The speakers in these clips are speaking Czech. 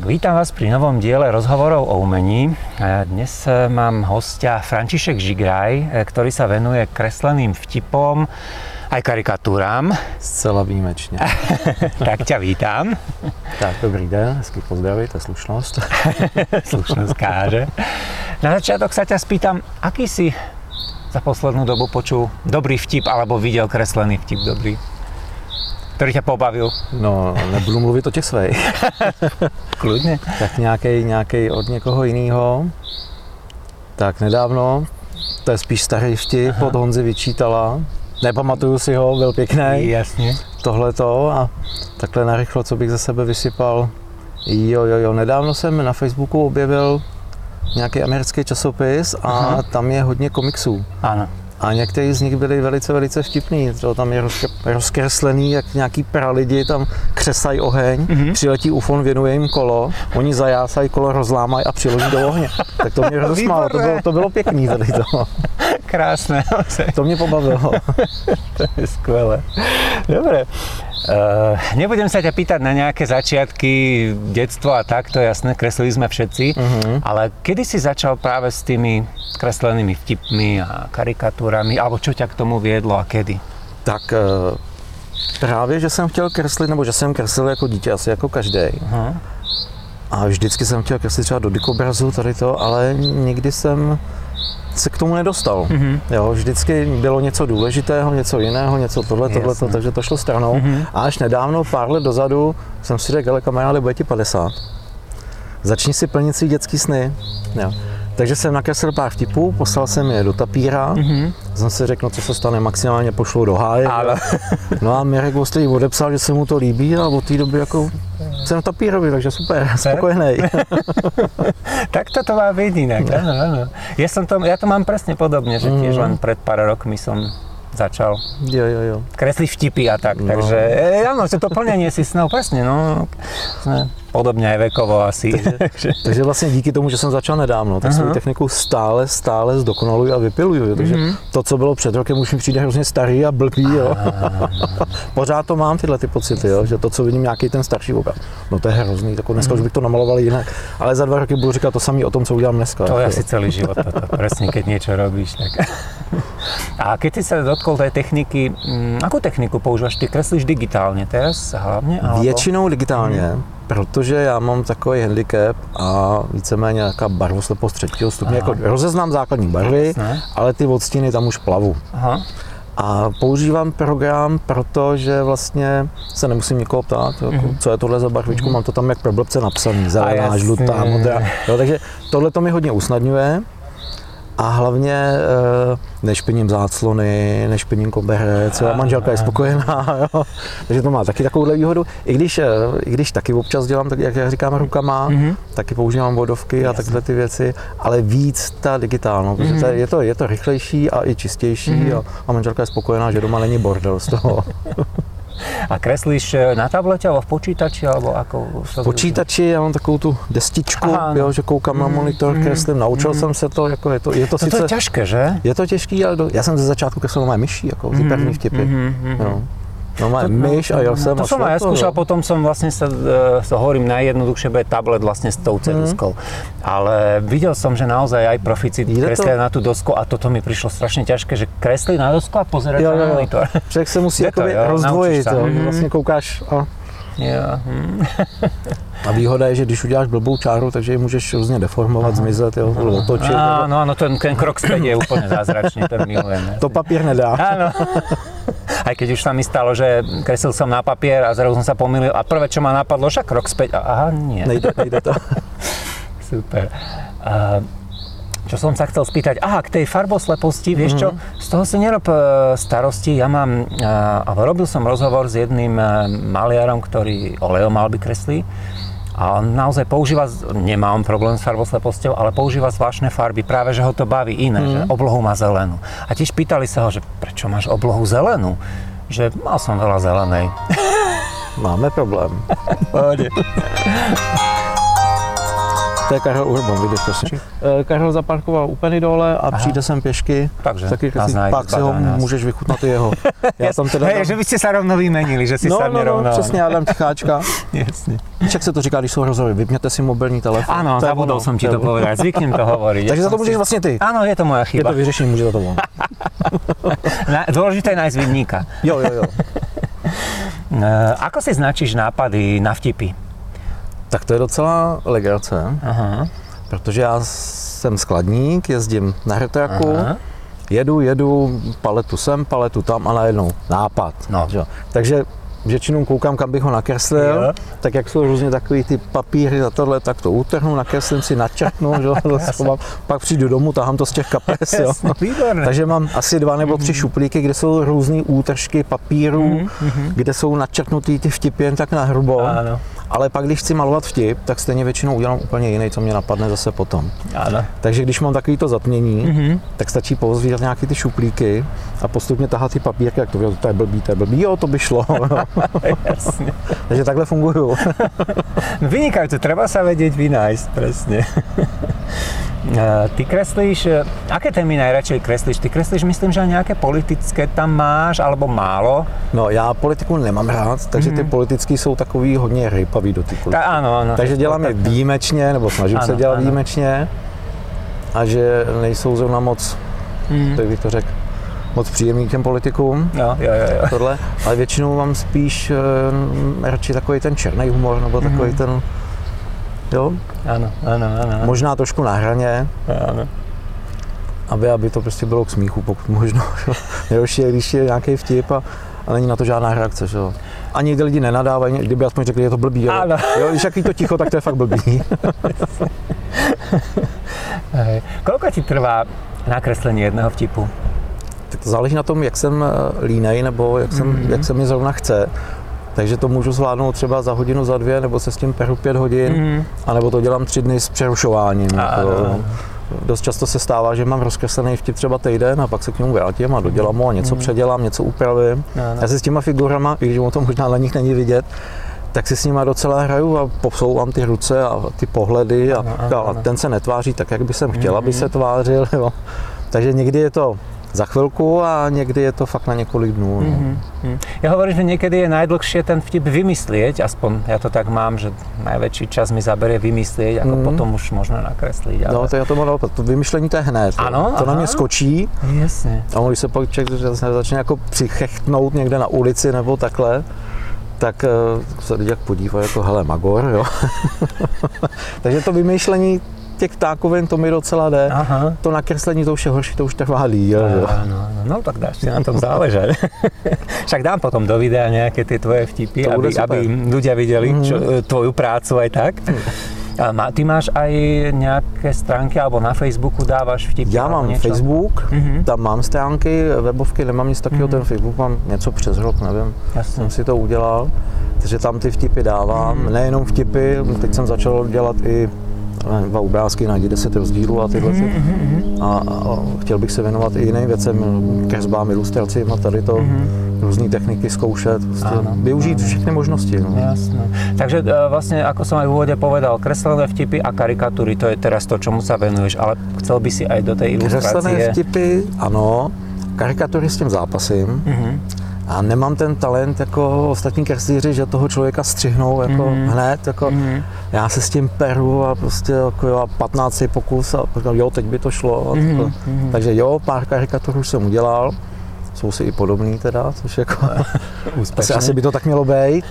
Vítam vás pri novom diele rozhovorov o umení. Dnes e, mám hostia František Žigraj, e, ktorý sa venuje kresleným vtipom aj karikatúram. Zcela výjimečně. tak ťa vítam. Tak, dobrý den, hezky pozdravit, to je slušnost. slušnosť káže. Na začiatok sa ťa spýtam, aký si za poslednú dobu počul dobrý vtip alebo videl kreslený vtip dobrý? Který tě pobavil? No, nebudu mluvit o těch svých. Kludně. Tak nějaký, nějaký od někoho jiného. Tak nedávno, to je spíš starý vtip, Aha. od Honzy vyčítala. Nepamatuju si ho, byl pěkný. Jasně. Tohle to a takhle narychlo, co bych ze sebe vysypal. Jo, jo, jo, nedávno jsem na Facebooku objevil nějaký americký časopis a Aha. tam je hodně komiksů. Ano. A někteří z nich byli velice, velice vtipný. To tam je rozkreslený, jak nějaký pralidi tam křesají oheň, mm-hmm. přiletí UFON, věnuje jim kolo, oni zajásají kolo, rozlámají a přiloží do ohně. Tak to mě rozesmálo, to bylo, to bylo pěkný tady to. Krásné. To mě pobavilo. to je skvělé. Dobre. Uh, nebudem sa ťa pýtať na nejaké začiatky, detstvo a tak, to je jasné, kreslili sme všetci, uh-huh. ale kedy si začal práve s tými kreslenými vtipmi a karikatúrami, alebo čo ťa k tomu viedlo a kedy? Tak uh, právě, že jsem chtěl kreslit, nebo že jsem kreslil jako dítě, asi jako každý. Uh-huh. A vždycky jsem chtěl kreslit třeba do dikobrazu, tady to, ale nikdy jsem se k tomu nedostal. Mm-hmm. Jo, vždycky bylo něco důležitého, něco jiného, něco tohle, tohle, to, takže to šlo stranou. Mm-hmm. A až nedávno, pár let dozadu, jsem si řekl, ale kamaráde, bude ti 50. Začni si plnit svý dětský sny. Jo. Takže jsem nakreslil pár vtipů, poslal jsem je do tapíra, mm-hmm. jsem si řekl, no co se stane, maximálně pošlu do háje. Ale... No a Mirek Ostrý odepsal, že se mu to líbí a od té doby jako jsem tapírový, takže super, spokojený. tak to má byť inak, áno, áno. Ja, som to, ja to mám presne podobne, že tiež mm. len pred pár rokmi som začal jo, jo, jo. kresliť vtipy a tak, no. takže e, áno, že to plnenie si snov, presne, no, podobně aj vekovo asi. Takže, takže vlastně díky tomu, že jsem začal nedávno, tak svou techniku stále, stále zdokonaluju a vypiluju. Takže uh-huh. to, co bylo před rokem, už mi přijde hrozně starý a blbý. Jo. Pořád to mám tyhle ty pocity, jo, že to, co vidím nějaký ten starší obraz, no to je hrozný, tak dneska uh-huh. už bych to namaloval jinak. Ale za dva roky budu říkat to samé o tom, co udělám dneska. To je asi celý život, toto, presne, keď niečo robíš. Tak. A keď si sa dotkol tej techniky, mm, akú techniku používáš? Ty kreslíš digitálně teraz hlavně? Alebo? Většinou digitálně. Hmm protože já mám takový handicap a víceméně nějaká barvoslepost třetího stupně. Jako rozeznám základní barvy, ale ty odstíny tam už plavu. Aha. A používám program, protože vlastně se nemusím nikoho ptát, mm-hmm. co je tohle za barvičku, mm-hmm. mám to tam jak pro blbce napsaný, zelená, žlutá, modrá. Jo, takže tohle to mi hodně usnadňuje. A hlavně eh, nešpiním záclony, nešpiním koberec, a manželka je spokojená, jo. takže to má taky takovouhle výhodu. I když, eh, I když taky občas dělám, tak jak říkáme, rukama, mm-hmm. taky používám vodovky a takhle ty věci, ale víc ta digitálno, protože mm-hmm. je, to, je to rychlejší a i čistější mm-hmm. a, a manželka je spokojená, že doma není bordel z toho. A kreslíš eh, na tablete alebo v počítači, alebo ako? V počítači, já mám takovou tu destičku, Aha, jo, že koukám mm, na monitor, mm, kreslím, naučil mm. jsem se to, jako je to, je to, to sice... To je těžké, že? Je to těžký, ale do, já jsem ze začátku kreslil mé myší, jako mm, první vtipy. Mm, mm, no. No má myš a ja som To som aj ja skúšal, potom som vlastne sa, sa e, hovorím, najjednoduchšie bude tablet vlastne s tou ceruskou. Mm. Ale videl som, že naozaj aj profici kreslia to... na tú dosku a toto mi prišlo strašne ťažké, že kreslí na dosku a pozerať jo, na monitor. Človek sa musí akoby rozdvojiť, jo. Mm. vlastne koukáš a Jo. Hmm. A výhoda je, že když uděláš blbou čáru, takže ji můžeš různě deformovat, zmizet, jo, otočit. Áno, áno, ten, ten krok späť je úplne zázračný, ten milujem. To papír nedá. Áno. Aj keď už sa mi stalo, že kreslil som na papier a zrazu som sa pomýlil a prvé, čo ma napadlo, však krok späť. Aha, nie. Nejde, nejde to. Super. Uh, čo som sa chcel spýtať, aha, k tej farbosleposti, vieš čo, mm-hmm. z toho si nerob e, starosti, ja mám, a robil som rozhovor s jedným e, maliarom, ktorý oleomalby kreslí a on naozaj používa, nemá on problém s farbosleposťou, ale používa zvláštne farby, práve že ho to baví iné, mm. že mhm. oblohu má zelenú. A tiež pýtali sa ho, že prečo máš oblohu zelenú? Že mal som veľa zelenej. Máme problém. To je Karel Urban, vidíš, prosím. Eh, Karel zaparkoval úplně dole a Aha. přijde sem pěšky. Takže, taky, si, pak si ho můžeš vychutnat i jeho. Já tam teda Hej, dám... že byste se rovno vymenili, že si no, sami no, no, rovno. přesně, já dám ticháčka. Jasně. Jak se to říká, když jsou rozhovory, vypněte si mobilní telefon. Ano, zabudol jsem ti to povedať, zvyknem to hovoriť. Takže za to můžeš vlastně ty. Ano, je to moja chyba. Je to vyřešení, může za to on. Dôležité je vinníka. Jo, jo, jo. Eh, ako si značíš nápady na vtipy? Tak to je docela legrace, Aha. protože já jsem skladník, jezdím na hretraku, Aha. jedu, jedu, paletu sem, paletu tam a najednou nápad. No. Že? Takže většinou koukám, kam bych ho nakreslil, jo. tak jak jsou různě takový ty papíry za tohle, tak to utrhnu, nakreslím si, načrtnu, že schovám, pak přijdu domů, tahám to z těch kapes. Jo. Takže mám asi dva nebo tři šuplíky, kde jsou různé útržky papírů, mm-hmm. kde jsou načrtnutý ty vtipy jen tak na hrubo. Ano. Ale pak, když chci malovat vtip, tak stejně většinou udělám úplně jiný, co mě napadne zase potom. Ano. Takže když mám takový to zatmění, mm-hmm. tak stačí pozvírat nějaký ty šuplíky a postupně tahat ty papírky, jak to, to je blbý, to je blbý, jo, to by šlo. Jasně. Takže takhle funguju. Vynikajúce, treba sa vedieť vynájsť, presne. Ty kreslíš, e, aké témy najradšej kreslíš? Ty kreslíš, myslím, že nějaké politické tam máš, alebo málo? No, já politiku nemám rád, takže mm-hmm. ty mhm. politické jsou takový hodně rypavý do ty Ta, ano, ano. Takže dělám je výjimečně, nebo snažím ano, se dělat ano. výjimečně a že nejsou zrovna moc, mm. tak bych to řekl, moc příjemný těm politikům. Jo, jo, jo. Tohle, ale většinou mám spíš uh, radši takový ten černý humor, nebo takový mm-hmm. ten Jo? Ano, ano, ano. Možná trošku na hraně. Ano. Aby, aby to prostě bylo k smíchu, pokud možno. Nejhorší je, když je nějaký vtip a, a není na to žádná reakce. Že? A někdy lidi nenadávají, kdyby aspoň řekli, je to blbý. Jo? Ano. Jo, když jaký to ticho, tak to je fakt blbý. Kolko ti trvá nakreslení jedného vtipu? Tak to záleží na tom, jak jsem eh, línej, nebo jak, jsem, mm-hmm. jak se mi zrovna chce. Takže to můžu zvládnout třeba za hodinu, za dvě, nebo se s tím peru pět hodin, mm. anebo to dělám tři dny s přerušováním. A, jako, dost často se stává, že mám rozkreslený vtip třeba týden a pak se k němu vrátím a dodělám ho a něco mm. předělám, něco upravím. Já si s těma figurama, i když o to možná na nich není vidět, tak si s nima docela hraju a posouvám ty ruce a ty pohledy a, ano, ano, a ten se netváří tak, jak by jsem chtěl, mm. aby se tvářil. Jo. Takže někdy je to za chvilku a někdy je to fakt na několik dnů. No. Mm-hmm. Já hovorím, že někdy je najdlhšie ten vtip vymyslieť, aspoň já to tak mám, že největší čas mi zabere vymyslieť, jako mm. potom už možno nakreslit. Ale... No, to já to mám to vymyšlení to je hned. Ano, to aha. na mě skočí. Jasně. A když se pak člověk začne jako přichechtnout někde na ulici nebo takhle, tak uh, se lidi jak podívají jako hele Magor, jo. Takže to vymýšlení těch ptákovin to mi docela jde. Aha. To nakreslení to už je horší, to už trvá díl. No, no, no, no, tak dáš si na tom záležet. Však dám potom do videa nějaké ty tvoje vtipy, aby, aby ľudia viděli mm-hmm. čo, tvoju prácu aj tak. A má, ty máš aj nějaké stránky, alebo na Facebooku dáváš vtipy? Já mám něco? Facebook, mm-hmm. tam mám stránky, webovky, nemám nic takového, mm-hmm. ten Facebook mám něco přes rok, nevím, Jasně. jsem si to udělal. Takže tam ty vtipy dávám, mm-hmm. nejenom vtipy, teď jsem začal dělat i dva obrázky na 10 rozdílů a tyhle. Mm-hmm. A, a, chtěl bych se věnovat i jiným věcem, kresbám, ilustracím a tady to, mm-hmm. různé techniky zkoušet, prostě ano, využít ano. všechny možnosti. No. Jasné. Takže e, vlastně, jako jsem aj v úvode povedal, kreslené vtipy a karikatury, to je teraz to, čemu sa venuješ, ale chcel by si aj do té ilustrace. Kreslené vtipy, ano, karikatury s tím zápasím. Mm-hmm a nemám ten talent jako ostatní kreslíři, že toho člověka střihnou jako mm. hned. Jako mm. Já se s tím peru a prostě jako jo, 15 pokus a jo, teď by to šlo. Mm. To, mm. Takže jo, pár karikatur už jsem udělal. Jsou si i podobný teda, což jako asi, asi, by to tak mělo být,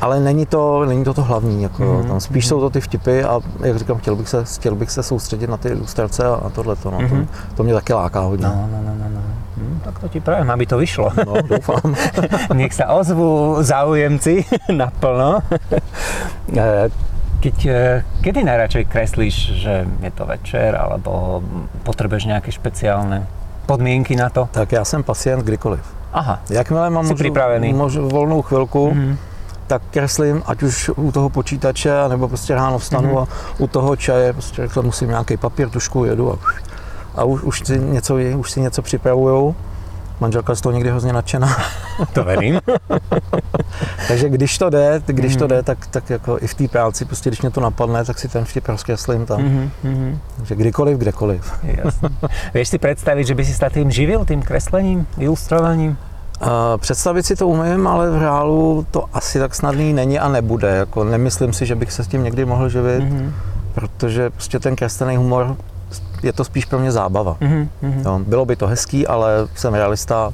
ale není to, není to to hlavní, jako, mm. tam spíš mm. jsou to ty vtipy a jak říkám, chtěl bych se, chtěl bych se soustředit na ty ilustrace a, a tohle. No, mm. to, to mě taky láká hodně. No, no, no, no. no. Tak to ti prajem, aby to vyšlo. No, doufám. Nech sa ozvu záujemci naplno. Eh, keď, eh, kedy najradšej kreslíš, že je to večer, alebo potřebuješ nějaké špeciálne podmínky na to? Tak já jsem pacient kdykoliv. Aha, Jakmile mám připravený. Můžu, volnou chvilku, mm-hmm. tak kreslím, ať už u toho počítače, nebo prostě ráno vstanu mm-hmm. a u toho čaje, prostě musím nějaký papír, tušku, jedu a a už, už, si něco, už si něco připravujou. Manželka z toho někdy hrozně nadšená. To verím. Takže když to jde, když to jde, tak, tak jako i v té práci, prostě když mě to napadne, tak si ten vtip rozkreslím tam. Mm-hmm. Takže kdykoliv, kdekoliv. Jasne. Vieš si představit, že by si sa tým živil, tým kreslením, ilustrovaním? Uh, představit si to umím, ale v reálu to asi tak snadný není a nebude. Jako nemyslím si, že bych se s tím někdy mohl živit, mm-hmm. protože prostě ten kreslený humor je to spíš pro mě zábava. Mm-hmm. Jo, bylo by to hezký, ale jsem realista,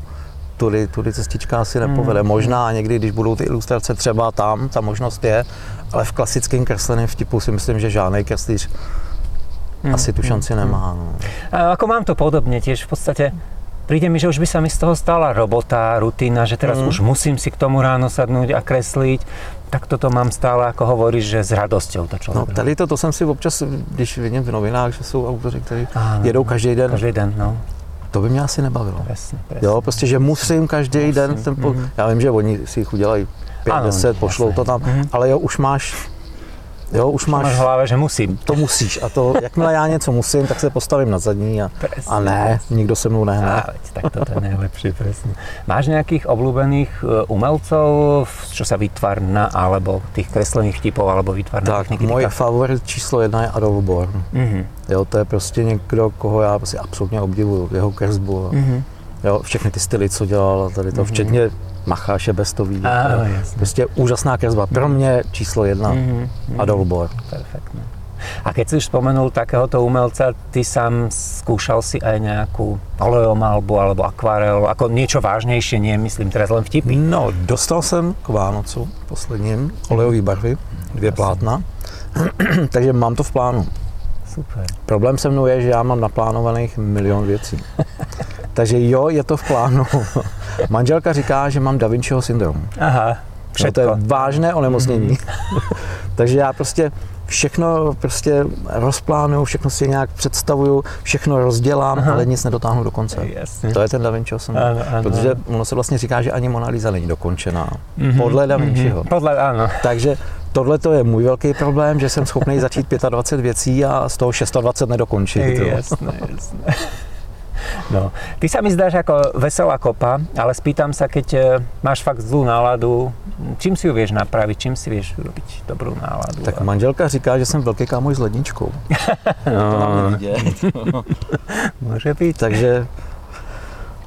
tudy, tudy cestička asi nepovede. Mm-hmm. Možná někdy, když budou ty ilustrace třeba tam, ta možnost je, ale v klasickém kresleném vtipu si myslím, že žádný kreslíř mm-hmm. asi tu šanci nemá. No. A ako mám to podobně, tiež v podstatě príde mi, že už by sa mi z toho stala robota, rutina, že teraz mm. už musím si k tomu ráno sadnúť a kresliť. Tak toto mám stále, ako hovoríš, že s radosťou to člověk. No tady to, to jsem si občas, když vidím v novinách, že jsou autoři, kteří jedou každý den. Každý den, no. To by mě asi nebavilo. Presne, presne. Jo, prostě, že musím každý musím. den, ten po, mm. já vím, že oni si jich udělají 5-10, pošlou to tam, mm. ale jo, už máš Jo, už máš, máš v hlavě, že musím. To musíš. A to, jakmile já něco musím, tak se postavím na zadní a, a ne, nikdo se mnou nehne. tak to je nejlepší, přesně. Máš nějakých oblúbených e, umelců, čo sa výtvarná, alebo těch kreslených vtipov, alebo výtvarná tak, techniky? můj favorit číslo jedna je Adolf Born. Mm-hmm. Jo, to je prostě někdo, koho já prostě absolutně obdivuju, jeho kresbu. Mm-hmm. Jo, všechny ty styly, co dělal, tady to, mm-hmm. včetně Macháše Bestový. A, prostě úžasná kresba. Pro mě číslo jedna mm-hmm. Adolf Bohr. Perfektně. A keď si už spomenul takéhoto umelca, ty sám skúšal si aj nejakú oleomalbu alebo akvarel, ako niečo vážnejšie, nie myslím teraz len vtipy. No, dostal jsem k Vánocu posledním olejové barvy, dvě plátna, takže mám to v plánu. Super. Problém se mnou je, že já mám naplánovaných milion věcí. takže jo, je to v plánu. Manželka říká, že mám Da Vinciho syndrom. Aha, všechno. No, to je vážné onemocnění. Mm-hmm. Takže já prostě všechno prostě rozplánuju, všechno si nějak představuju, všechno rozdělám, Aha. ale nic nedotáhnu do konce. Jasně. To je ten Da syndrom. Ano, ano. Protože ono se vlastně říká, že ani Mona Lisa není dokončená. Mm-hmm. Podle Da Vinciho. Mm-hmm. Podle, ano. Takže tohle to je můj velký problém, že jsem schopný začít 25 věcí a z toho 26 nedokončit. Jasné, jasné. No, ty sa mi zdáš ako veselá kopa, ale spýtam sa, keď e, máš fakt zlú náladu, čím si ju vieš napraviť, čím si vieš urobiť dobrou náladu? Tak manželka říká, že jsem velký kámoš s ledničkou. no. Může být. Takže,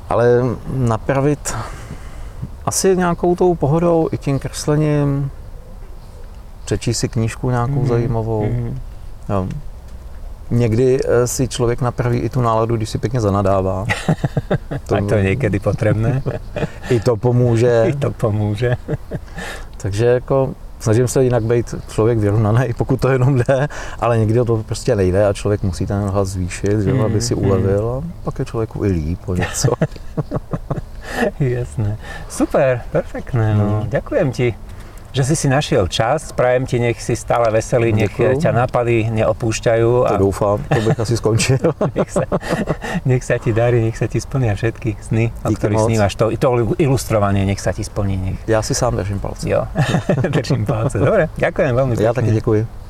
ale napravit asi nějakou tou pohodou i tím kreslením, přečíst si knížku nějakou mm-hmm. zajímavou. Mm-hmm. Jo někdy eh, si člověk napraví i tu náladu, když si pěkně zanadává. to, tak to je někdy potřebné. I to pomůže. I to pomůže. Takže jako snažím se jinak být člověk vyrovnaný, pokud to jenom jde, ale někdy to prostě nejde a člověk musí ten hlas zvýšit, že, mm, aby si mm. ulevil a pak je člověku i líp o něco. Jasné. Super, perfektné. No. Mm. Ďakujem ti že si si našiel čas. Prajem ti, nech si stále veselý, nech Děkuju. ťa nápady neopúšťajú. To a... doufám, to bych asi skončil. nech, sa, nech sa ti darí, nech sa ti splnia všetky sny, o ktorých moc. snívaš. To, to ilustrovanie, nech sa ti splní. Nech... Já si sám držím palce. Jo, držím palce. Dobre, ďakujem veľmi pekne. Ja taky děkuji.